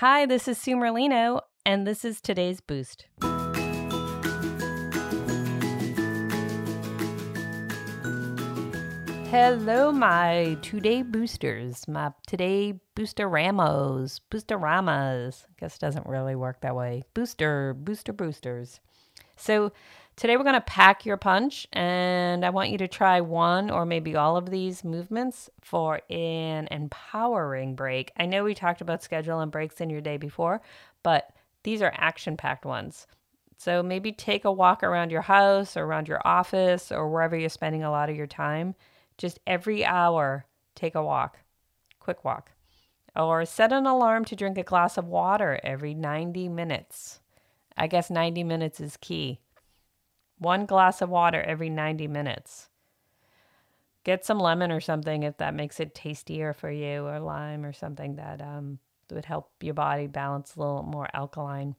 Hi, this is Sue Merlino, and this is today's boost. Hello, my today boosters, my today booster ramos, booster ramas. I guess doesn't really work that way. Booster, booster, boosters. So today we're going to pack your punch, and I want you to try one or maybe all of these movements for an empowering break. I know we talked about schedule and breaks in your day before, but these are action packed ones. So maybe take a walk around your house or around your office or wherever you're spending a lot of your time just every hour, take a walk, quick walk. Or set an alarm to drink a glass of water every 90 minutes. I guess 90 minutes is key. One glass of water every 90 minutes. Get some lemon or something if that makes it tastier for you, or lime or something that um, would help your body balance a little more alkaline.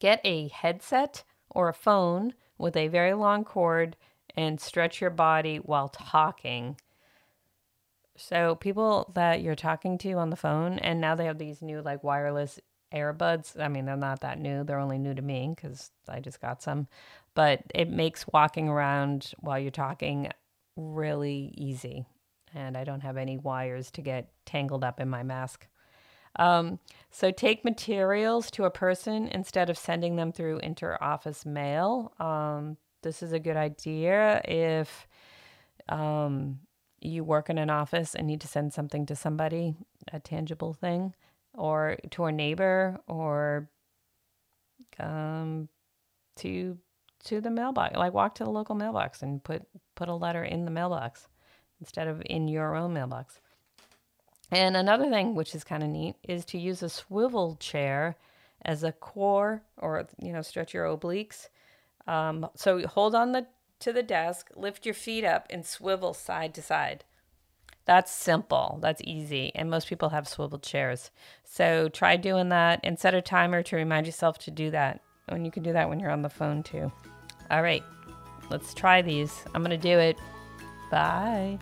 Get a headset or a phone with a very long cord and stretch your body while talking. So, people that you're talking to on the phone, and now they have these new like wireless earbuds. I mean, they're not that new, they're only new to me because I just got some. But it makes walking around while you're talking really easy. And I don't have any wires to get tangled up in my mask. Um, so take materials to a person instead of sending them through inter-office mail. Um, this is a good idea if um, you work in an office and need to send something to somebody, a tangible thing, or to a neighbor, or um, to to the mailbox. Like walk to the local mailbox and put put a letter in the mailbox instead of in your own mailbox. And another thing which is kind of neat is to use a swivel chair as a core or you know stretch your obliques um, so hold on the to the desk, lift your feet up, and swivel side to side. That's simple. That's easy. And most people have swivel chairs. So try doing that and set a timer to remind yourself to do that. And you can do that when you're on the phone too. All right, let's try these. I'm going to do it. Bye.